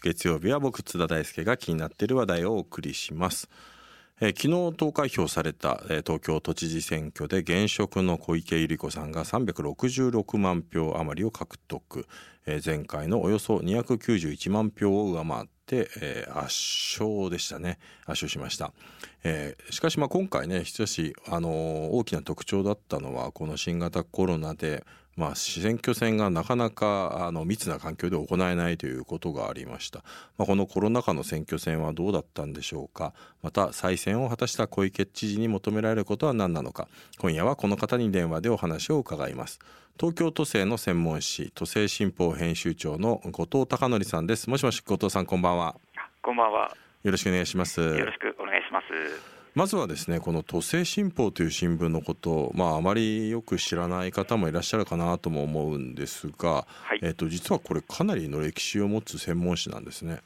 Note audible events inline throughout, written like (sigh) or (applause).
月曜日は僕津田大輔が気になっている話題をお送りします。えー昨日投開票された、えー東京都知事選挙で現職の小池百合子さんが366万票余りを獲得、えー前回のおよそ291万票を上回って、えー圧勝でしたね。圧勝しました、えーしかしまあ今回ねしかし、あのー大きな特徴だったのはこの新型コロナでまあ、選挙戦がなかなかあの密な環境で行えないということがありました、まあ、このコロナ禍の選挙戦はどうだったんでしょうか。また再選を果たした小池知事に求められることは何なのか。今夜はこの方に電話でお話を伺います。東京都政の専門誌都政新報編集長の後藤孝則さんです。もしもし後藤さんこんばんは。こんばんは。よろしくお願いします。よろしくお願いします。まずはですねこの都政新報という新聞のことをまああまりよく知らない方もいらっしゃるかなとも思うんですが、はいえっと実はこれかなりの歴史を持つ専門誌なんですね。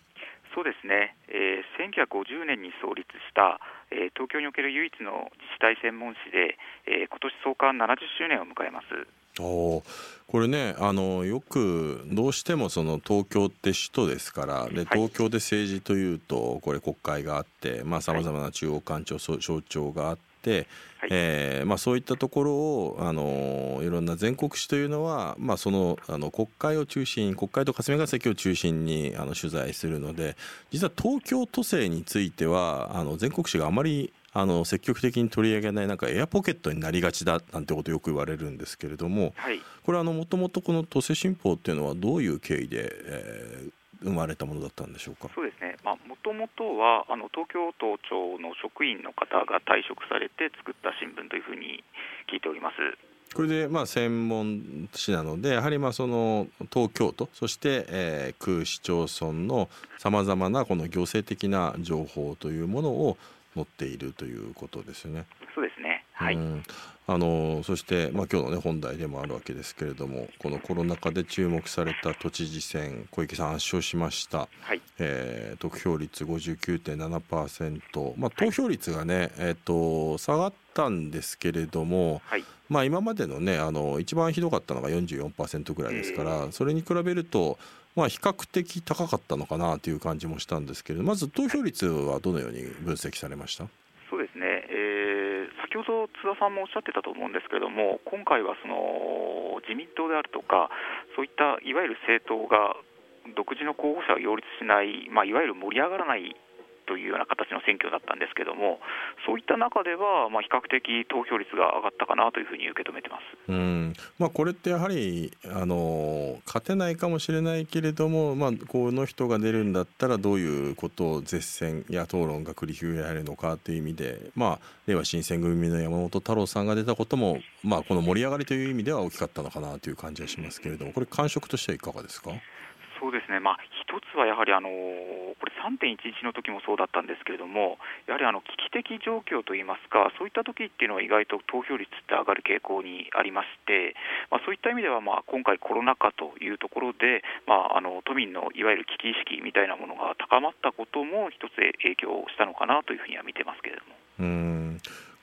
そうですね。えー、1950年に創立した、えー東京における唯一の自治体専門誌で、えー今年創刊70周年を迎えます。おー。これねあのよくどうしてもその東京って首都ですからで東京で政治というとこれ国会があってさまざ、まな中央官庁省庁があって、はい。えーまあ、そういったところをあのいろんな全国紙というのは、まあ、そのあの国会を中心国会と霞が関を中心にあの取材するので実は東京都政についてはあの全国紙があまりあの積極的に取り上げないなんかエアポケットになりがちだなんてことをよく言われるんですけれどもはい。これはもともとこの都政新報っていうのはどういう経緯で、えー生まれたものだったんでしょうか？そうですね。まあもともとはあの東京都庁の職員の方が退職されて作った新聞というふうに聞いております。これでまあ専門誌なのでやはりまあその東京都そして、えー区市町村のさまざまなこの行政的な情報というものを載っているということですよね。そうですね。はい。うんあのそして、まあ、今日の、ね、本題でもあるわけですけれどもこのコロナ禍で注目された都知事選小池さん圧勝しました、はい。えー得票率59.7%、まあ、投票率がね、えー、と下がったんですけれども、はい。まあ、今までのねあの一番ひどかったのが44%ぐらいですから、それに比べると、まあ、比較的高かったのかなという感じもしたんですけれどまず投票率はどのように分析されました？そうですね、えー先ほど津田さんもおっしゃってたと思うんですけれども、今回はその自民党であるとか、そういったいわゆる政党が独自の候補者を擁立しない、まあ、いわゆる盛り上がらないというような形の選挙だったんですけども、そういった中では、まあ、比較的投票率が上がったかなというふうに受け止めてます。うんまあ、これってやはりあの勝てないかもしれないけれども、まあ、この人が出るんだったらどういうことを絶戦や討論が繰り広げられるのかという意味で、まあ、令和新選組の山本太郎さんが出たことも、まあ、この盛り上がりという意味では大きかったのかなという感じはしますけれどもこれ感触としてはいかがですか？そうですね、まあ、一つはやはり、あのこれ、3.11の時もそうだったんですけれども、やはりあの危機的状況といいますか、そういった時っていうのは、意外と投票率って上がる傾向にありまして、まあ、そういった意味では、まあ、今回、コロナ禍というところで、まあ、あの都民のいわゆる危機意識みたいなものが高まったことも、一つ影響したのかなというふうには見てますけれども。うん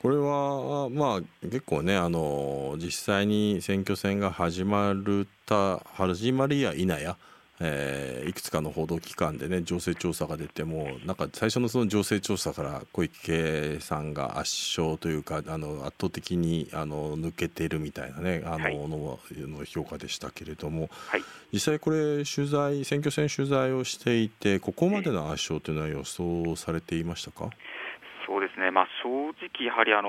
これはまあ結構ねあの実際に選挙戦が始まるた始まるや否や、えーいくつかの報道機関でね情勢調査が出てもなんか最初のその情勢調査から小池さんが圧勝というかあの圧倒的にあの抜けてるみたいなねあの,、はい。のの評価でしたけれどもはい。実際これ取材選挙戦取材をしていてここまでの圧勝というのは予想されていましたか？そうですね、まあ、正直、やはりあの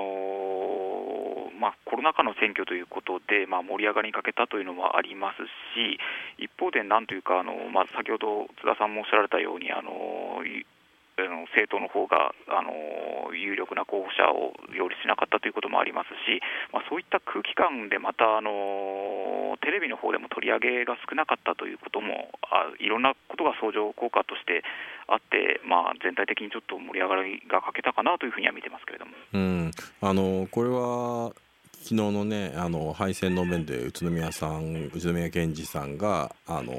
まあ、コロナ禍の選挙ということで、まあ、盛り上がりに欠けたというのもありますし、一方で、なんというか、あのまあ、先ほど津田さんもおっしゃられたように、あのいあの政党の方があの有力な候補者を擁立しなかったということもありますし、まあ、そういった空気感で、またあのテレビの方でも取り上げが少なかったということも、あいろんなことが相乗効果としてあって、まあ、全体的にちょっと盛り上がりが欠けたかなというふうには見てますけれども。うん、あのこれは昨日のねあの敗戦の面で宇都宮さん宇都宮健児さんがあの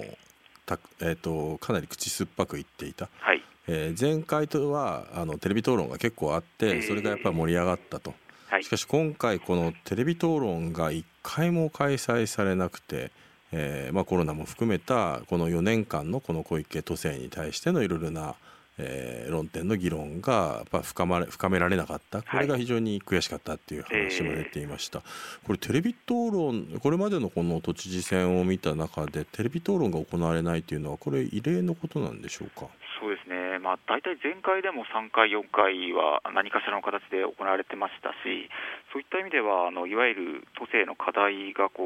た、えー、とかなり口酸っぱく言っていた、はい。えー前回とはあのテレビ討論が結構あってそれがやっぱり盛り上がったと、はい。しかし今回このテレビ討論が1回も開催されなくて、えーまあ、コロナも含めたこの4年間のこの小池都政に対してのいろいろなえー、論点の議論がやっぱ深まれ深められなかった。これが非常に悔しかったっていう話も出ていました、はいえー、これテレビ討論これまでのこの都知事選を見た中でテレビ討論が行われないというのはこれ異例のことなんでしょうか？そうですね、まあ、大体前回でも3回、4回は何かしらの形で行われてましたし、そういった意味では、あのいわゆる都政の課題がこ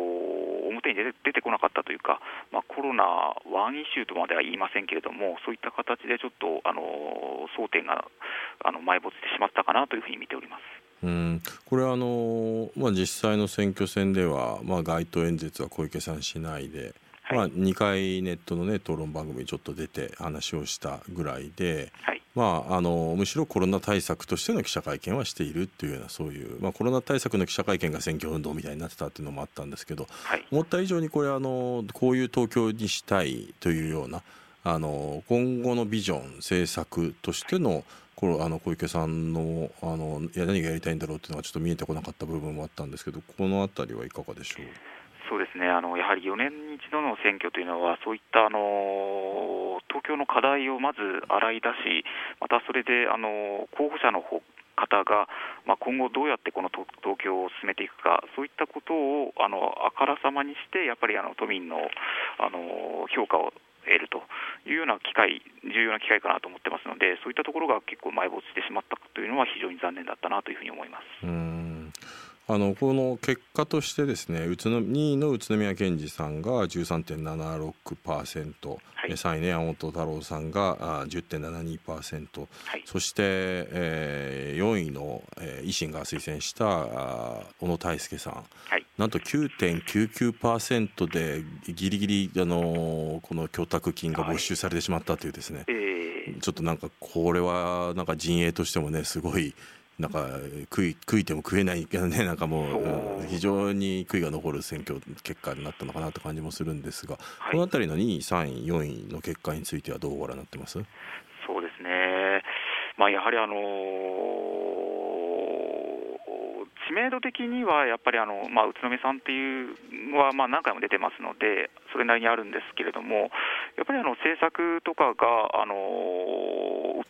う表に出て出てこなかったというか、まあ、コロナワンイシューとまでは言いませんけれども、そういった形でちょっとあの争点があの埋没してしまったかなというふうに見ております。うんこれはあの、まあ、実際の選挙戦では、まあ、街頭演説は小池さんしないで、はい、まあ、2回ネットの、ね、討論番組にちょっと出て話をしたぐらいで、はい、まあ、あのむしろコロナ対策としての記者会見はしているっていうようなそういう、まあ、コロナ対策の記者会見が選挙運動みたいになってたっていうのもあったんですけど、はい、思った以上にこれあのこういう東京にしたいというようなあの今後のビジョン政策としてのこのあの小池さんのあのいや何がやりたいんだろうっていうのがちょっと見えてこなかった部分もあったんですけどこの辺りはいかがでしょう？そうですねあのやはり4年に一度の選挙というのは、そういったあの東京の課題をまず洗い出し、またそれであの候補者の方が、まあ、今後どうやってこの東京を進めていくか、そういったことをあのあからさまにして、やっぱりあの都民のあの評価を得るというような機会、重要な機会かなと思ってますので、そういったところが結構埋没してしまったというのは非常に残念だったなというふうに思います。うんあのこの結果としてですね宇都2位の宇都宮健児さんが13.76%、はい、3位の山本太郎さんが10.72%、はい、そして、えー、4位の、えー、維新が推薦した小野泰輔さん、はい、なんと9.99%でギリギリ、あのー、この供託金が没収されてしまったというですね、はい、ちょっとなんかこれはなんか陣営としてもねすごいなんか食い食いても食えないけどね (laughs) なんかもう非常に悔いが残る選挙結果になったのかなという感じもするんですが、はい、この辺りの2位、3位、4位の結果についてはどうご覧になってます？そうですね、まあ、やはりあの知名度的にはやっぱりあの、まあ、宇都宮さんっていうのはまあ何回も出てますので、それなりにあるんですけれども、やっぱりあの政策とかがあの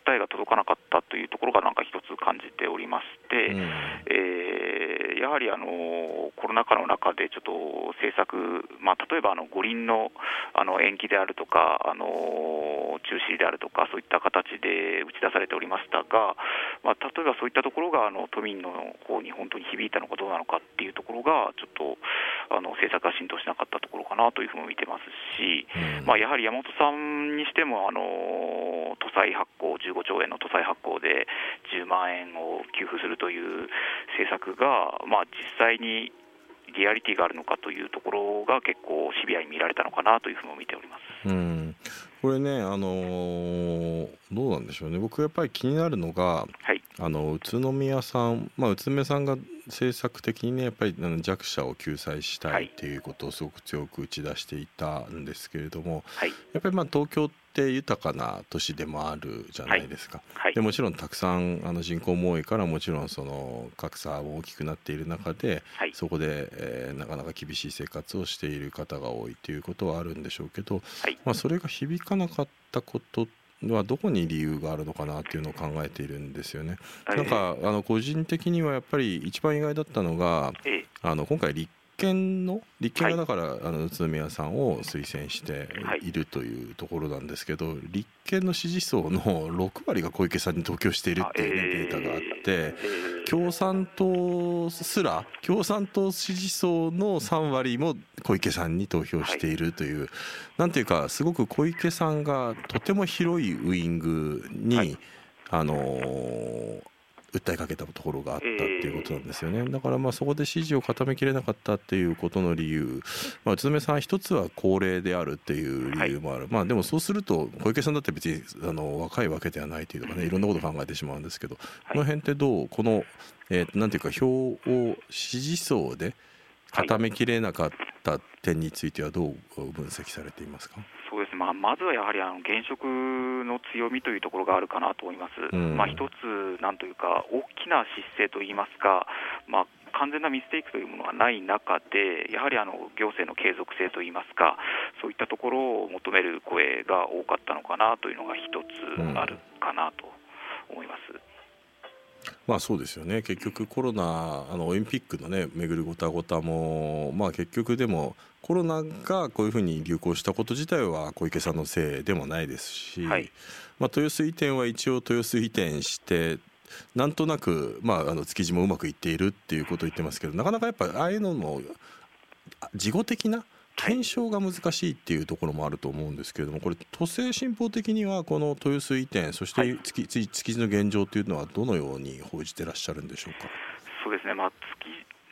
訴えが届かなかったというところがなんか一つ感じておりまして、うん、えー、やはりあのコロナ禍の中でちょっと政策、まあ、例えばあの五輪のあの延期であるとか、あの中止であるとか、そういった形で打ち出されておりましたが、まあ、例えばそういったところがあの都民の方に本当に響いたのかどうなのかっていうところが、ちょっとあの政策が浸透しなかったところかなというふうに見てますし、うん、まあ、やはり山本さんにしても、あの都債発行、15兆円の都債発行で10万円を給付するという政策が、まあ、実際にリアリティがあるのかというところが結構シビアに見られたのかなというふうに見ております。うん。これね、あのー、どうなんでしょうね、僕やっぱり気になるのが、はい、あの宇都宮さん、まあ、宇都宮さんが政策的にね、やっぱり弱者を救済したいっていうことをすごく強く打ち出していたんですけれども、はい、やっぱりまあ東京って豊かな都市でもあるじゃないですか。はい、でもちろんたくさんあの人口も多いからもちろんその格差も大きくなっている中で、はい、そこで、えー、なかなか厳しい生活をしている方が多いということはあるんでしょうけど、はい、まあ、それが響かなかったことはどこに理由があるのかなっていうのを考えているんですよね。なんかあの個人的にはやっぱり一番意外だったのが、あの今回立憲の立憲がだから、はい、あの宇都宮さんを推薦しているというところなんですけど、立憲の支持層の (laughs) 6割が小池さんに投票しているっていう、ね、データがあって、共産党すら共産党支持層の3割も小池さんに投票しているという、はい、なんていうかすごく小池さんがとても広いウイングに、はい、あのー訴えかけたところがあったっていうことなんですよね、だからまあそこで支持を固めきれなかったっていうことの理由、まあ、宇都宮さん、一つは高齢であるっていう理由もある、はい、まあ、でもそうすると、小池さんだって別にあの若いわけではないというかね、いろんなこと考えてしまうんですけど、この辺ってどう、この、えー、なんていうか、票を支持層で固めきれなかった点については、どう分析されていますか？そうですまあ、まずはやはりあの現職の強みというところがあるかなと思います、うん、まあ、一つ、なんというか、大きな失勢といいますか、まあ、完全なミステイクというものがない中で、やはりあの行政の継続性といいますか、そういったところを求める声が多かったのかなというのが一つあるかなと思います。うんまあそうですよね。結局コロナあのオリンピックのね巡るごたごたもまあ結局でもコロナがこういうふうに流行したこと自体は小池さんのせいでもないですし、はい、まあ、豊洲移転は一応豊洲移転してなんとなく、まあ、あの築地もうまくいっているっていうことを言ってますけどなかなかやっぱああいうのも事後的な検証が難しいっていうところもあると思うんですけれどもこれ都政新報的にはこの豊洲移転そして築地の現状というのはどのように報じてらっしゃるんでしょうか？そうですね、まあ、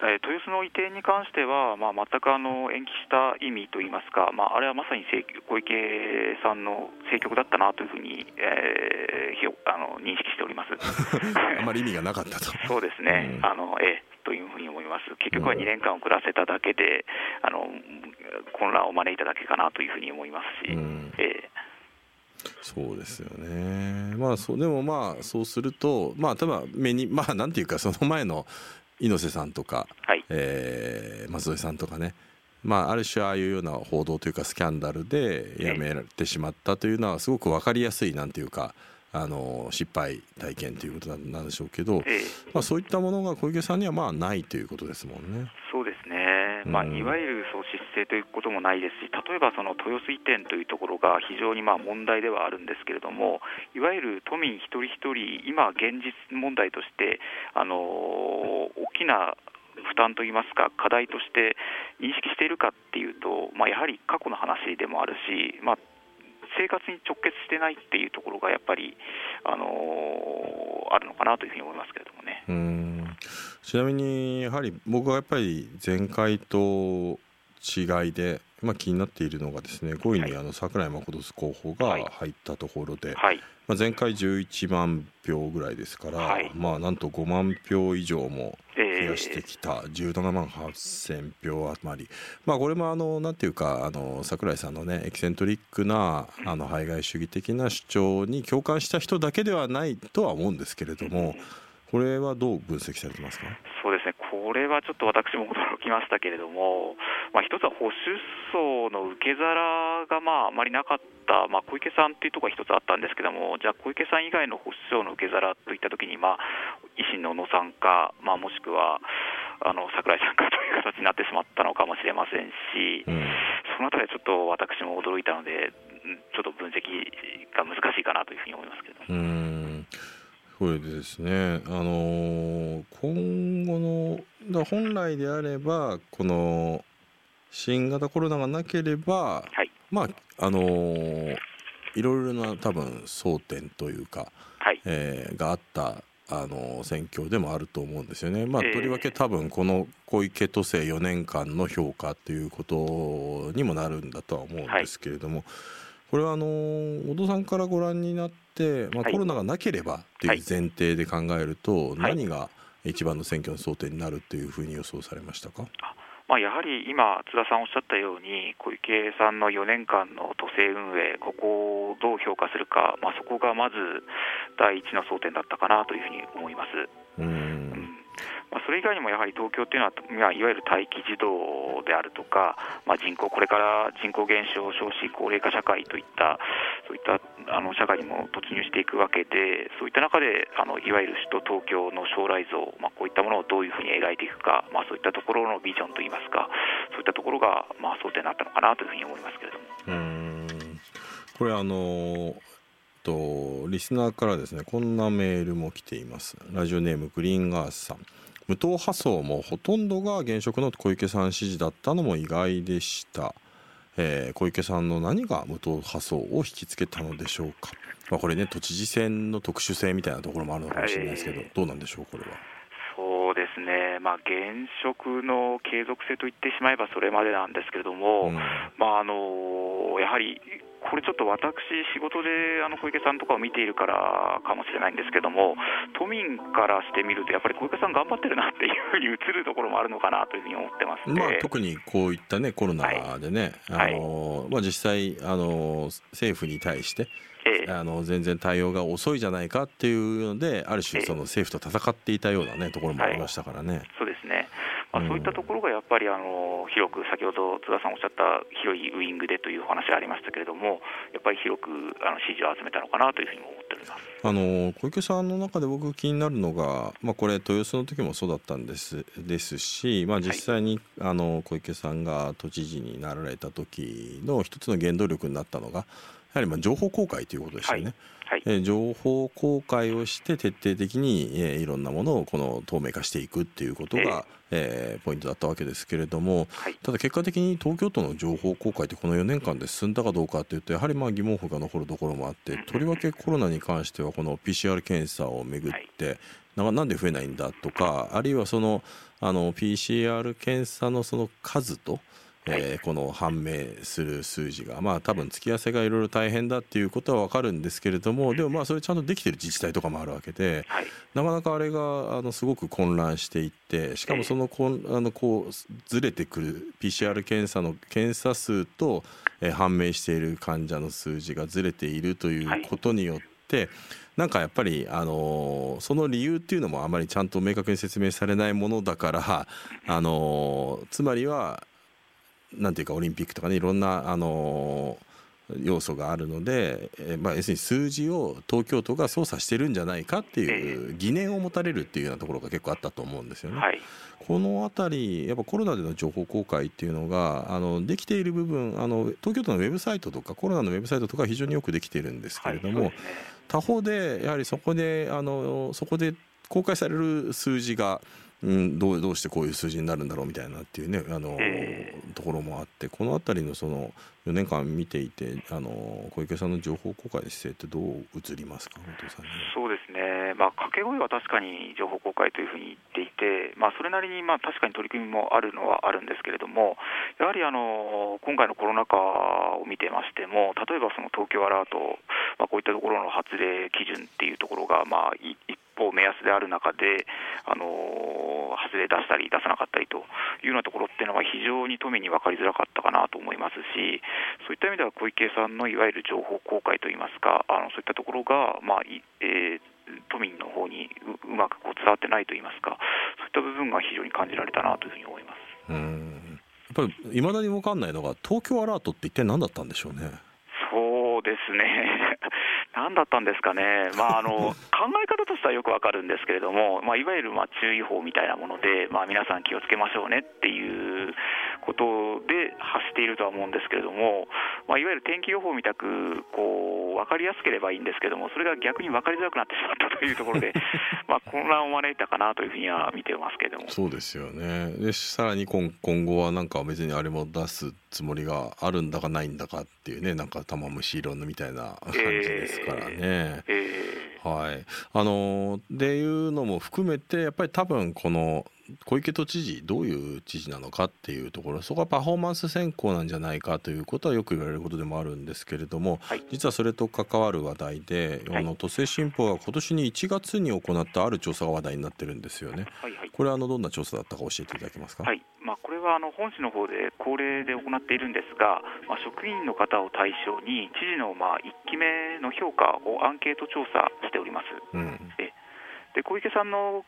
え豊洲の移転に関しては、まあ、全くあの延期した意味といいますか、まあ、あれはまさに小池さんの政局だったなというふうに、えー、あの認識しております。(laughs) あまり意味がなかったと。そうですね、うん、あのえというふうに思います、結局は2年間遅らせただけで、あの混乱を招いただけかなというふうに思いますし。うん、えーそうですよね。まあそうでもまあそうするとまあただ目にまあなんていうかその前の猪瀬さんとか、はい、えー、松添さんとかね、まあ、ある種ああいうような報道というかスキャンダルでやめられてしまったというのはすごく分かりやすいなんていうかあの失敗体験ということなんでしょうけど、まあ、そういったものが小池さんにはまあないということですもんね。そうですね、まあ、いわゆるそう失勢ということもないですし、例えばその豊洲移転というところが非常にまあ問題ではあるんですけれども、いわゆる都民一人一人、今、現実問題として、あの大きな負担といいますか、課題として認識しているかっていうと、まあ、やはり過去の話でもあるし、まあ、生活に直結してないっていうところがやっぱり、あのー、あるのかなというふうに思いますけれどもね。うんちなみにやはり僕はやっぱり前回と違いで、まあ、気になっているのがですね5位にあの櫻井誠候補が入ったところで、はい、まあ、前回11万票ぐらいですから、はい、まあ、なんと5万票以上も増やしてきた17万8000票余り、まあ、これもあのなんていうかあの櫻井さんのねエキセントリックなあの排外主義的な主張に共感した人だけではないとは思うんですけれども。これはどう分析されてますか？そうですね、これはちょっと私も驚きましたけれども、まあ、一つは保守層の受け皿がまああまりなかった、まあ、小池さんというところが一つあったんですけども、じゃあ、小池さん以外の保守層の受け皿といったときに、まあ、維新の小野さんか、まあ、もしくはあの櫻井さんか (laughs) という形になってしまったのかもしれませんし、うん、そのあたりはちょっと私も驚いたので、ちょっと分析が難しいかなというふうに思いますけど。うんこれでですね、あのー、今後のだ本来であればこの新型コロナがなければ、はい、まああのー、いろいろな多分争点というか、はい、えー、があったあの選挙でもあると思うんですよね。まあ、とりわけ多分この小池都政4年間の評価ということにもなるんだとは思うんですけれども、はいこれはあの小戸さんからご覧になって、まあ、コロナがなければっていう前提で考えると、何が一番の選挙の争点になるっていうふうに予想されましたか？まあ、やはり今、津田さんおっしゃったように、小池さんの4年間の都政運営、ここをどう評価するか、まあ、そこがまず第一の争点だったかなというふうに思います。うんまあ、それ以外にもやはり東京というのは、まあ、いわゆる待機児童であるとか、まあ、人口、これから人口減少、少子高齢化社会といった、そういったあの社会にも突入していくわけで、そういった中で、あのいわゆる首都東京の将来像、まあ、こういったものをどういうふうに描いていくか、まあ、そういったところのビジョンといいますか、そういったところが、まあ、争点になったのかなというふうに思いますけれども。うんこれあのとリスナーからですねこんなメールも来ています。ラジオネームグリーンガースさん。無党派層もほとんどが現職の小池さん支持だったのも意外でした、えー、小池さんの何が無党派層を引きつけたのでしょうか、まあ、これね都知事選の特殊性みたいなところもあるのかもしれないですけど、どうなんでしょうこれは。そうですね、まあ、現職の継続性と言ってしまえばそれまでなんですけれども、うん、まあ、あのやはりこれちょっと私、仕事であの小池さんとかを見ているからかもしれないんですけども、都民からしてみると、やっぱり小池さん、頑張ってるなっていうふうに映るところもあるのかなというふうに思ってますまあ、特にこういったね、コロナでね、はい、あのまあ、実際あの、政府に対して、ええ、あの全然対応が遅いじゃないかっていうので、ある種、その政府と戦っていたような、ね、ところもありましたからね。はい、そうですねまあ、そういったところがやっぱりあの広く、先ほど津田さんおっしゃった広いウイングでというお話がありましたけれども、やっぱり広くあの支持を集めたのかなというふうに思っております。あの小池さんの中で僕、気になるのが、まあ、これ、豊洲の時もそうだったんですですし、まあ、実際に、はい、あの小池さんが都知事になられた時の一つの原動力になったのが、やはりまあ情報公開ということでしたよね。はい、えー、情報公開をして徹底的に、えー、いろんなものをこの透明化していくっていうことが、えー、えー、ポイントだったわけですけれども、はい、ただ結果的に東京都の情報公開ってこの4年間で進んだかどうかというとやはりまあ疑問符が残るところもあってとりわけコロナに関してはこの PCR 検査をめぐって、はい、なんで増えないんだとかあるいはそのあの PCR 検査のその数とえー、この判明する数字が、まあ多分付き合わせがいろいろ大変だっていうことは分かるんですけれども、でもまあそれちゃんとできてる自治体とかもあるわけで、なかなかあれがあのすごく混乱していって、しかもそのこんあのこうずれてくる PCR 検査の検査数と、えー、判明している患者の数字がずれているということによって、なんかやっぱり、あのその理由っていうのもあまりちゃんと明確に説明されないものだから、あのつまりはなんていうかオリンピックとかねいろんなあの要素があるので、えまあ、要するに数字を東京都が操作してるんじゃないかっていう疑念を持たれるっていうようなところが結構あったと思うんですよね。はい、この辺りやっぱコロナでの情報公開っていうのがあのできている部分あの東京都のウェブサイトとかコロナのウェブサイトとか非常によくできているんですけれども、はい、他方でやはりそこであのそこで公開される数字がうん、どうどうしてこういう数字になるんだろうみたいなっていうねあの、えー、ところもあってこの辺りのその4年間見ていてあの小池さんの情報公開の姿勢ってどう映りますか？本藤さん、そうですね、まあ、掛け声は確かに情報公開というふうに言っていて、まあ、それなりにまあ確かに取り組みもあるのはあるんですけれどもやはりあの今回のコロナ禍を見てましても例えばその東京アラート、まあ、こういったところの発令基準っていうところがまあ一方目安である中で、あの外れ出したり出さなかったりというようなところっていうのは非常に都民に分かりづらかったかなと思いますし、そういった意味では小池さんのいわゆる情報公開といいますか、あのそういったところが、まあえー、都民の方にうまくこう伝わってないといいますか、そういった部分が非常に感じられたなというふうに思います。うんやっぱりいまだに分かんないのが、東京アラートって一体何だったんでしょうね。そうですね (laughs) 何だったんですかね、まあ、あの考え方はよくわかるんですけれども、まあ、いわゆるまあ注意報みたいなもので、まあ、皆さん気をつけましょうねっていうことで発しているとは思うんですけれども、まあ、いわゆる天気予報みたくこう分かりやすければいいんですけれども、それが逆に分かりづらくなってしまったというところで、(laughs) まあ混乱を招いたかなというふうには見てますけれども。そうですよねでさらに今今後はなんか別にあれも出すつもりがあるんだかないんだかっていうね、なんか玉虫色のみたいな感じですからね。えーえー、はい、あのっていうのも含めてやっぱり多分この小池都知事どういう知事なのかっていうところそこはパフォーマンス選考なんじゃないかということはよく言われることでもあるんですけれども、はい、実はそれと関わる話題で、はい、あの都政新報が今年に1月に行ったある調査が話題になってるんですよね。はいはい、これはあのどんな調査だったか教えていただけますか？はい。まあ、はあの本市の方で恒例で行っているんですが、まあ、職員の方を対象に知事のまあ1期目の評価をアンケート調査しております。うん、で小池さんの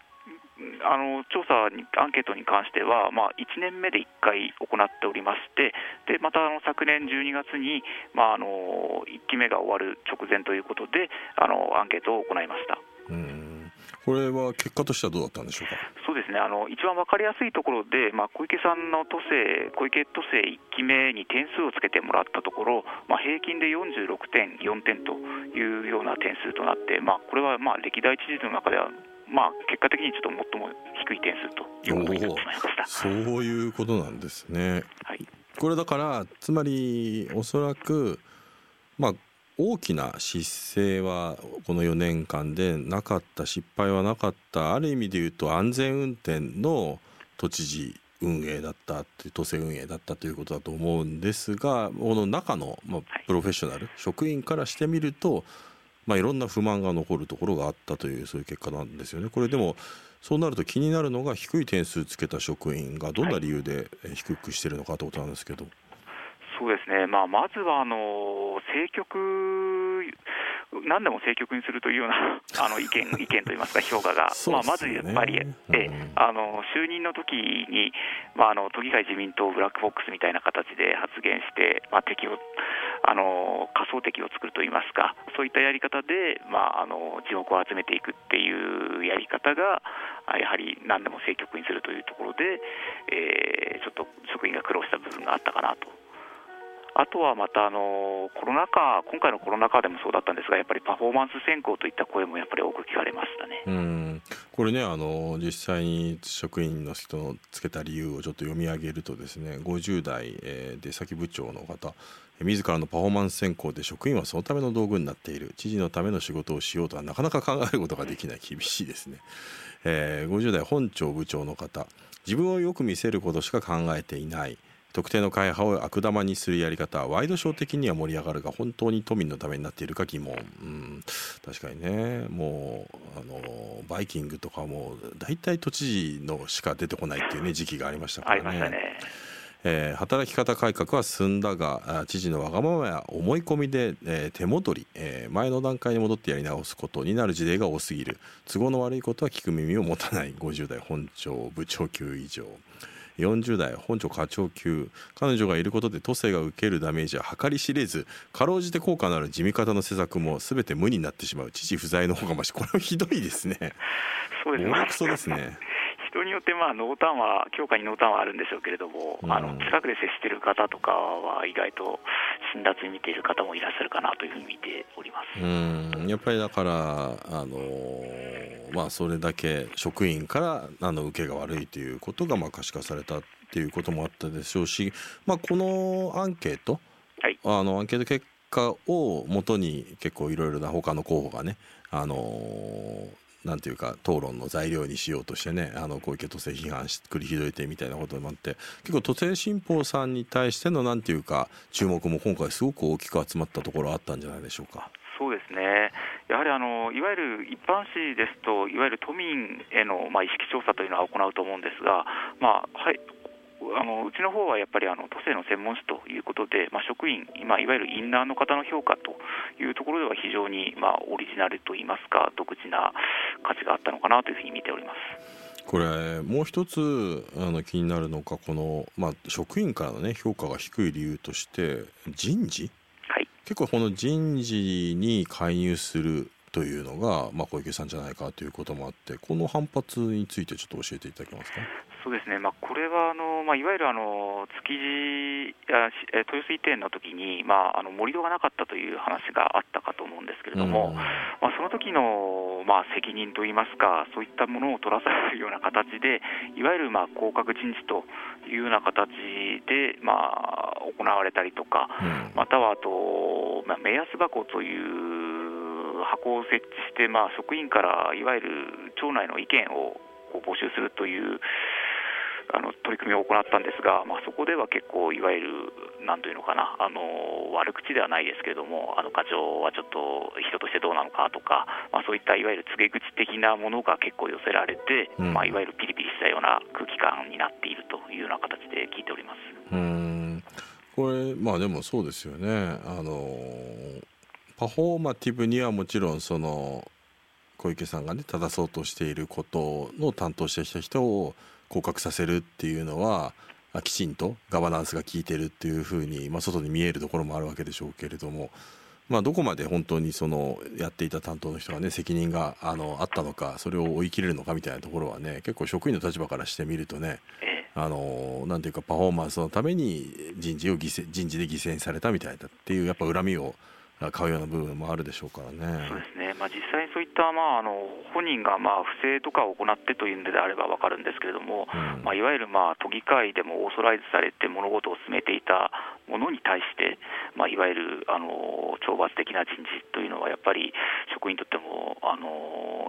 あの調査に、アンケートに関しては、まあ、1年目で1回行っておりまして、でまたあの昨年12月に、まあ、あの1期目が終わる直前ということで、あのアンケートを行いました。うんこれは結果としてはどうだったんでしょうか？そうですね。あの一番分かりやすいところで、まあ、小池さんの都政、小池都政1期目に点数をつけてもらったところ、まあ、平均で46.4点というような点数となって、まあ、これはまあ歴代知事の中ではまあ、結果的にちょっと最も低い点数ということになってしまいました。そういうことなんですね。はい、これだからつまりおそらく、まあ、大きな失勢はこの4年間でなかった失敗はなかったある意味で言うと安全運転の都知事運営だった都政運営だったということだと思うんですがこの中の、まあ、プロフェッショナル、職員からしてみると、まあ、いろんな不満が残るところがあったというそういう結果なんですよね。これでもそうなると気になるのが低い点数つけた職員がどんな理由で低くしてるのかということなんですけど。そうですね、まあ、まずはあの政局、何でも政局にするというような (laughs) あの意見 (laughs) 意見といいますか、評価が、ね、まあ、まずやっぱり、えあの就任の時に、まあ、あの都議会自民党ブラックボックスみたいな形で発言して、まあ、敵をあの仮想敵を作るといいますか、そういったやり方で、まあ、あの地獄を集めていくっていうやり方が、やはり何でも政局にするというところで、えー、ちょっと職員が苦労した部分があったかなと。あとはまたあのコロナ禍、今回のコロナ禍でもそうだったんですが、やっぱりパフォーマンス選考といった声もやっぱり多く聞かれましたねうんこれねあの、実際に職員の人のつけた理由をちょっと読み上げると、ですね50代、えー、出先部長の方、自らのパフォーマンス選考で職員はそのための道具になっている、知事のための仕事をしようとはなかなか考えることができない、厳しいですね。えー、50代本庁部長の方、自分をよく見せることしか考えていない。特定の会派を悪玉にするやり方はワイドショー的には盛り上がるが本当に都民のためになっているか疑問、うん、確かにね。もうあのバイキングとかも大体都知事のしか出てこないっていうね時期がありましたからね。ね。えー、働き方改革は進んだが知事のわがままや思い込みで、えー、手戻り、えー、前の段階に戻ってやり直すことになる事例が多すぎる。都合の悪いことは聞く耳を持たない。50代本庁部長級以上。40代本庁課長級彼女がいることで都政が受けるダメージは計り知れずかろうじて効果のある地味方の施策も全て無になってしまう知事不在の方がましこれはひどいですね。そうですね。クソですね。人によってまあ濃淡は強化に濃淡はあるんでしょうけれども、うん、あの近くで接している方とかは意外と辛辣に見ている方もいらっしゃるかなというふうに見ております。うん。やっぱりだからあのまあそれだけ職員からあの受けが悪いということがまあ可視化されたっていうこともあったでしょうし、まあこのアンケート、はい、あのアンケート結果をもとに結構いろいろな他の候補がねあのなんていうか討論の材料にしようとしてねあの小池都政批判し繰り広げてみたいなこともあって結構都政新報さんに対してのなんていうか注目も今回すごく大きく集まったところあったんじゃないでしょうか。そうですねやはりあのいわゆる一般紙ですと、いわゆる都民への、まあ、意識調査というのは行うと思うんですが、まあはい、あのうちの方はやっぱりあの都政の専門誌ということで、まあ、職員、まあ、いわゆるインナーの方の評価というところでは非常に、まあ、オリジナルといいますか、独自な価値があったのかなというふうに見ております。これもう一つあの気になるのかこの、まあ、職員からの、ね、評価が低い理由として人事、はい、結構この人事に介入するというのが、まあ、小池さんじゃないかということもあってこの反発についてちょっと教えていただけますか？そうですね、まあ、これはあの、まあ、いわゆるあの築地や豊洲移転の時に、まあ、あの盛り土がなかったという話があったかと思うんですけれども、まあ、その時の、まあ、責任といいますか、そういったものを取らされるような形で、いわゆる、まあ、降格人事というような形で、まあ、行われたりとか、またはあと、まあ、目安箱という箱を設置して、まあ、職員からいわゆる町内の意見を募集するというあの取り組みを行ったんですが、まあ、そこでは結構、いわゆるなんというのかな、あの悪口ではないですけれども、あの課長はちょっと人としてどうなのかとか、まあ、そういったいわゆる告げ口的なものが結構寄せられて、うん、まあ、いわゆるピリピリしたような空気感になっているというような形で聞いております。うん。これ、まあ、でもそうですよね。あのパフォーマティブにはもちろんその小池さんがね正そうとしていることの担当してきた人を降格させるっていうのはきちんとガバナンスが効いてるっていうふうに、まあ、外に見えるところもあるわけでしょうけれども、まあ、どこまで本当にそのやっていた担当の人がね責任があのあったのかそれを追い切れるのかみたいなところはね結構職員の立場からしてみるとねあのなんていうかパフォーマンスのために人事を犠牲人事で犠牲にされたみたいだっていうやっぱ恨みを買うような部分もあるでしょうからね。そうですね、まあ、実際にそういった、まあ、あの本人がまあ不正とかを行ってというのであれば分かるんですけれども、うん、まあ、いわゆるまあ都議会でもオーソライズされて物事を進めていた、ものに対して、まあ、いわゆるあの懲罰的な人事というのは、やっぱり職員にとってもあの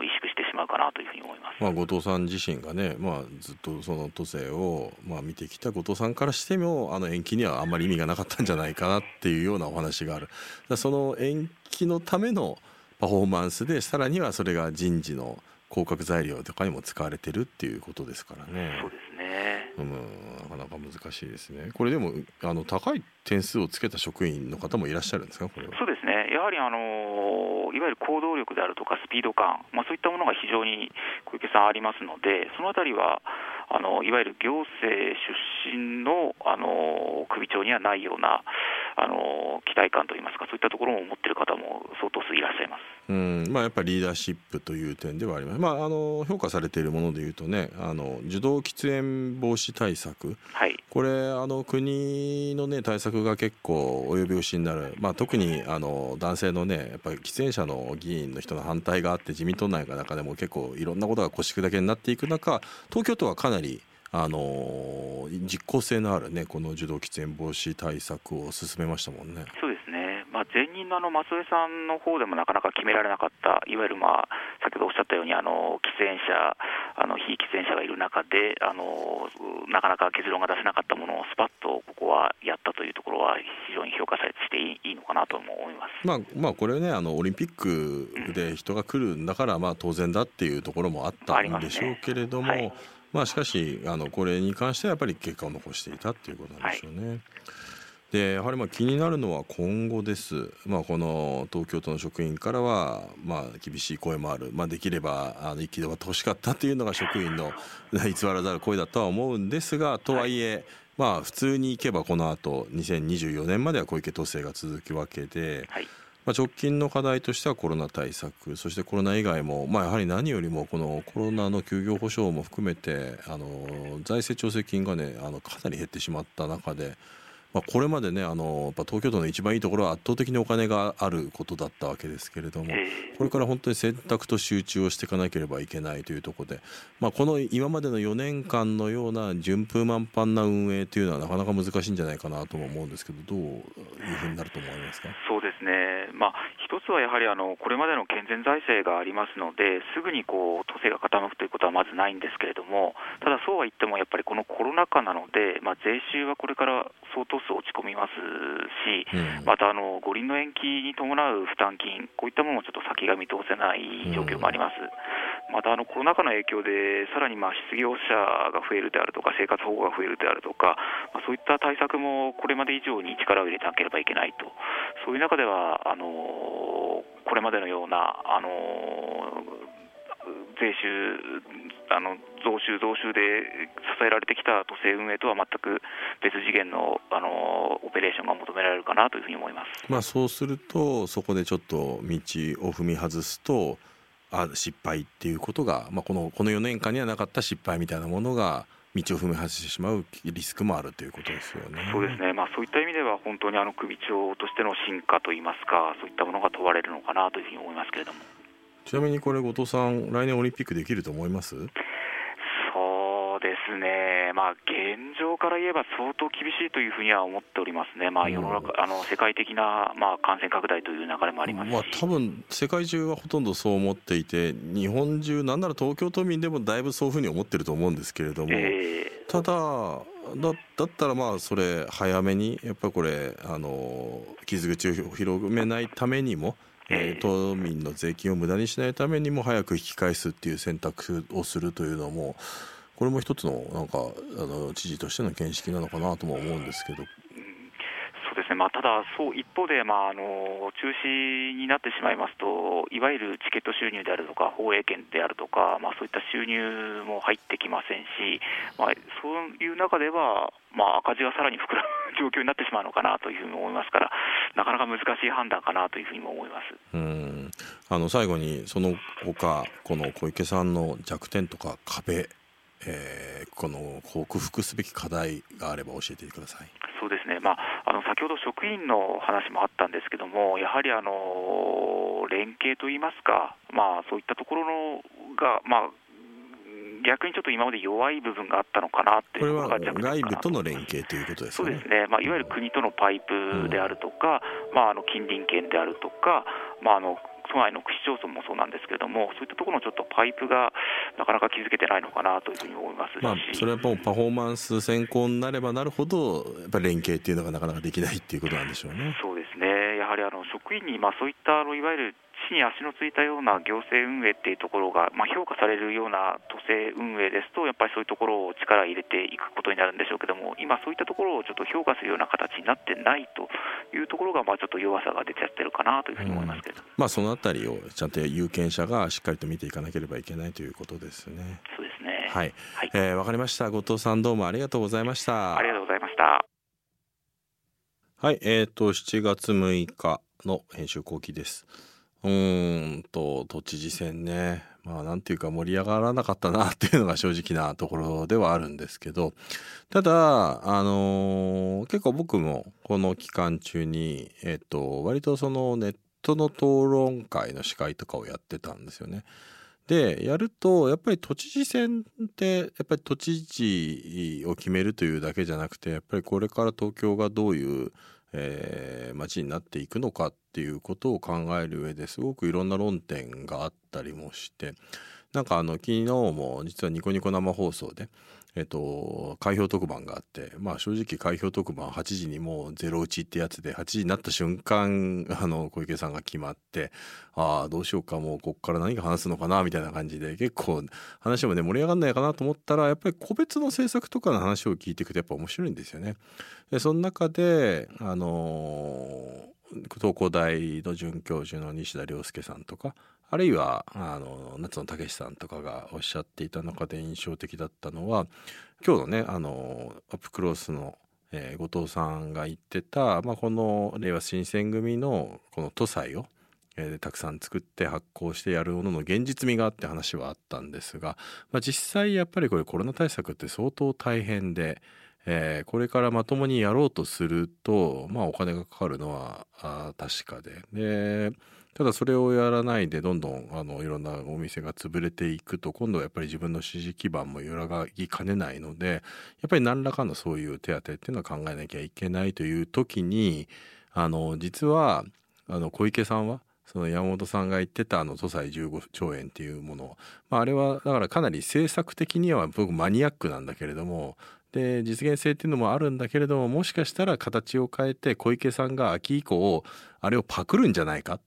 萎縮してしまうかなというふうに思います、まあ、後藤さん自身がね、まあ、ずっとその都政を、まあ、見てきた後藤さんからしても、あの延期にはあんまり意味がなかったんじゃないかなっていうようなお話がある。その延期のためのパフォーマンスでさらにはそれが人事の降格材料とかにも使われてるっていうことですからね。そうですね。うん、なかなか難しいですね。これでもあの高い点数をつけた職員の方もいらっしゃるんですか？これは。そうですね。やはりあのいわゆる行動力であるとかスピード感、まあそういったものが非常に小池さんありますので、そのあたりはあのいわゆる行政出身のあの首長にはないようなあの期待感といいますか、そういったところも持っている方も相当数いらっしゃいます。うん。まあ、やっぱりリーダーシップという点ではあります、まあ、あの評価されているものでいうとねあの受動喫煙防止対策、はい、これあの国の、ね、対策が結構及び腰になる、まあ、特にあの男性のねやっぱり喫煙者の議員の人の反対があって自民党内の中でも結構いろんなことが腰砕けになっていく中東京都はかなりあの実効性のあるねこの受動喫煙防止対策を進めましたもんね。そうですね。まあ、前任のあの松江さんの方でもなかなか決められなかった、いわゆる、まあ、先ほどおっしゃったように、あの喫煙者、あの非喫煙者がいる中であの、なかなか結論が出せなかったものをスパッとここはやったというところは、非常に評価されていいのかなと思います、まあまあ、これねあの、オリンピックで人が来るんだから、まあ、当然だっていうところもあったんでしょうけれども。はいまあ、しかしあのこれに関してはやっぱり結果を残していたっていうことなんでしょうね。はいでやはりまあ気になるのは今後です、まあ、この東京都の職員からはまあ厳しい声もある、まあ、できればあの一気ではってほしかったというのが職員の (laughs) 偽らざる声だとは思うんですがとはいえ、まあ、普通にいけばこのあと2024年までは小池都政が続くわけで。はいまあ、直近の課題としてはコロナ対策そしてコロナ以外も、まあ、やはり何よりもこのコロナの休業保障も含めてあの財政調整金がねあのかなり減ってしまった中でまあ、これまでねあのやっぱ東京都の一番いいところは圧倒的にお金があることだったわけですけれどもこれから本当に選択と集中をしていかなければいけないというところで、まあ、この今までの4年間のような順風満帆な運営というのはなかなか難しいんじゃないかなとも思うんですけどどういうふうになると思いますか？そうですね、まあ、一つはやはりあのこれまでの健全財政がありますのですぐにこう都政が傾くということはまずないんですけれどもただそうは言ってもやっぱりこのコロナ禍なので、まあ、税収はこれから相当数落ち込みますし、またあの五輪の延期に伴う負担金、こういったものもちょっと先が見通せない状況もあります。またあのコロナ禍の影響で、さらにまあ失業者が増えるであるとか、生活保護が増えるであるとか、まあ、そういった対策もこれまで以上に力を入れなければいけないと、そういう中では、あのこれまでのような、あの税収あの増収増収で支えられてきた都政運営とは全く別次元のあのオペレーションが求められるかなというふうに思います、まあ、そうするとそこでちょっと道を踏み外すとあ失敗っていうことが、まあ、このこの4年間にはなかった失敗みたいなものが道を踏み外してしまうリスクもあるということですよね。そうですね。まあそういった意味では本当にあの首長としての進化といいますか、そういったものが問われるのかなというふうに思いますけれども。ちなみにこれ後藤さん来年オリンピックできると思います？ですね、まあ、現状から言えば相当厳しいというふうには思っておりますね、まあ、世の中、あの世界的な、まあ、感染拡大という流れもありますし、まあ、多分世界中はほとんどそう思っていて、日本中、なんなら東京都民でもだいぶそういうふうに思ってると思うんですけれども、えー、ただ、だだったらまあそれ早めにやっぱりこれあの傷口を広めないためにもえー、島民の税金を無駄にしないためにも早く引き返すっていう選択をするというのもこれも一つのなんかあの知事としての見識なのかなとも思うんですけど。そうですね。まあ、ただ、そう一方で、まあ、あの中止になってしまいますと、いわゆるチケット収入であるとか、放映権であるとか、まあ、そういった収入も入ってきませんし、まあ、そういう中では、まあ、赤字がさらに膨らむ状況になってしまうのかなというふうに思いますから、なかなか難しい判断かなというふうにも思います。うん。あの最後に、その他この小池さんの弱点とか壁、えー、この克服すべき課題があれば教えてください。そうですね、まあ、あの先ほど職員の話もあったんですけども、やはりあの連携といいますか、まあ、そういったところのが、まあ、逆にちょっと今まで弱い部分があったのかなっていうこれは外部との連携ということですか、ね、そうですね、まあ、いわゆる国とのパイプであるとか、うん、まあ、あの近隣県であるとか、まあ、あの都内の区市町村もそうなんですけれども、そういったところのちょっとパイプがなかなか築けてないのかなというふうに思いますし、まあ、それはもうパフォーマンス先行になればなるほど、やっぱり連携っていうのがなかなかできないっていうことなんでしょうね。そうですねやはりあの職員にまあそういったあのいわゆる地に足のついたような行政運営っていうところが、まあ、評価されるような都政運営ですと、やっぱりそういうところを力入れていくことになるんでしょうけども、今、そういったところをちょっと評価するような形になってないというところが、まあ、ちょっと弱さが出ちゃってるかなというふうに思いますけど、うん、まあ、そのあたりをちゃんと有権者がしっかりと見ていかなければいけないということですね。そうですね。はい、はい、えー、わかりました。後藤さんどうもありがとうございました。ありがとうございましたはいえーと7月6日の編集後期です。うーんと都知事選ね。まあなんていうか盛り上がらなかったなっていうのが正直なところではあるんですけど。ただあのー、結構僕もこの期間中にえっと割とそのネットの討論会の司会とかをやってたんですよね。でやるとやっぱり都知事選ってやっぱり都知事を決めるというだけじゃなくてやっぱりこれから東京がどういうえー、街になっていくのかっていうことを考える上ですごくいろんな論点があったりもしてなんかあの昨日も実はニコニコ生放送でえっと、開票特番があって、まあ正直開票特番8時にもうゼロ打ちってやつで、8時になった瞬間、(laughs) あの、小池さんが決まって、ああ、どうしようか、もうこっから何か話すのかな、みたいな感じで、結構話もね、盛り上がんないかなと思ったら、やっぱり個別の政策とかの話を聞いていくとやっぱ面白いんですよね。で、その中で、あの東工大の准教授の西田亮介さんとかあるいはあの夏野武さんとかがおっしゃっていた中で印象的だったのは今日のねあのアップクロースの、えー、後藤さんが言ってた、まあ、この令和新選組のこの都債を、えー、たくさん作って発行してやるものの現実味があって話はあったんですが、まあ、実際やっぱりこれコロナ対策って相当大変で。えー、これからまともにやろうとすると、まあ、お金がかかるのはあ確かででただそれをやらないでどんどんあのいろんなお店が潰れていくと今度はやっぱり自分の支持基盤も揺らぎかねないのでやっぱり何らかのそういう手当っていうのは考えなきゃいけないという時にあの実はあの小池さんはその山本さんが言ってたあの都債15兆円っていうもの、まあ、あれはだからかなり政策的には僕マニアックなんだけれどもで実現性っていうのもあるんだけれどももしかしたら形を変えて小池さんが秋以降あれをパクるんじゃないかっ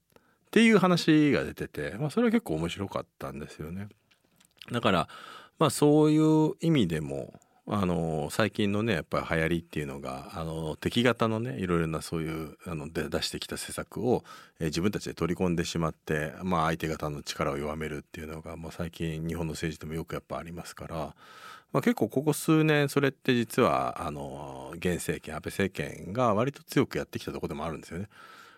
っていう話が出てて、まあ、それは結構面白かったんですよね。だからまあそういう意味でもあの最近のねやっぱり流行りっていうのがあの敵型のねいろいろなそういうあの出してきた施策を、えー、自分たちで取り込んでしまって、まあ、相手方の力を弱めるっていうのが、まあ、最近日本の政治でもよくやっぱありますから、まあ、結構ここ数年それって実はあの現政権安倍政権が割と強くやってきたところでもあるんですよね。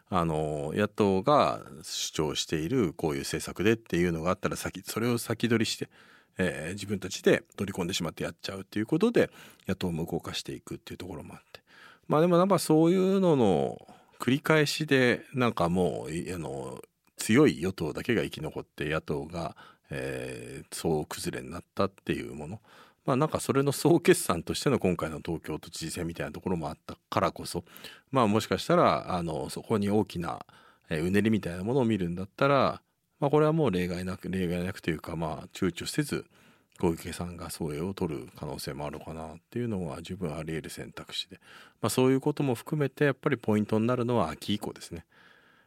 あの野党が主張しているこういう政策でっていうのがあったら先それを先取りして、えー、自分たちで取り込んでしまってやっちゃうっていうことで野党も動かしていくっていうところもあって。まあでもなんかそういうのの繰り返しでなんかもうあの強い与党だけが生き残って野党が、えー、総崩れになったっていうもの。まあなんかそれの総決算としての今回の東京都知事選みたいなところもあったからこそまあもしかしたらあのそこに大きなうねりみたいなものを見るんだったら、まあ、これはもう例外なく例外なくというかまあ躊躇せず小池さんが総営を取る可能性もあるかなっていうのは十分あり得る選択肢で、まあ、そういうことも含めてやっぱりポイントになるのは秋以降ですね。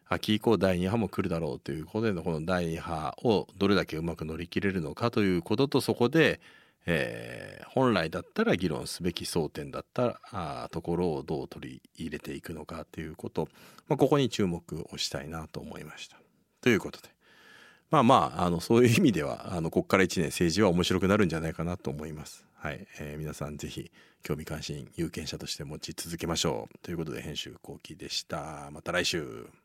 秋以降第2波も来るだろうということでのこの第2波をどれだけうまく乗り切れるのかということとそこでえー、本来だったら議論すべき争点だったあところをどう取り入れていくのかということ、まあ、ここに注目をしたいなと思いました。ということでまあまああのそういう意味ではあのここから1年政治は面白くなるんじゃないかなと思います。はい、えー、皆さんぜひ興味関心有権者として持ち続けましょうということで編集後期でした。また来週。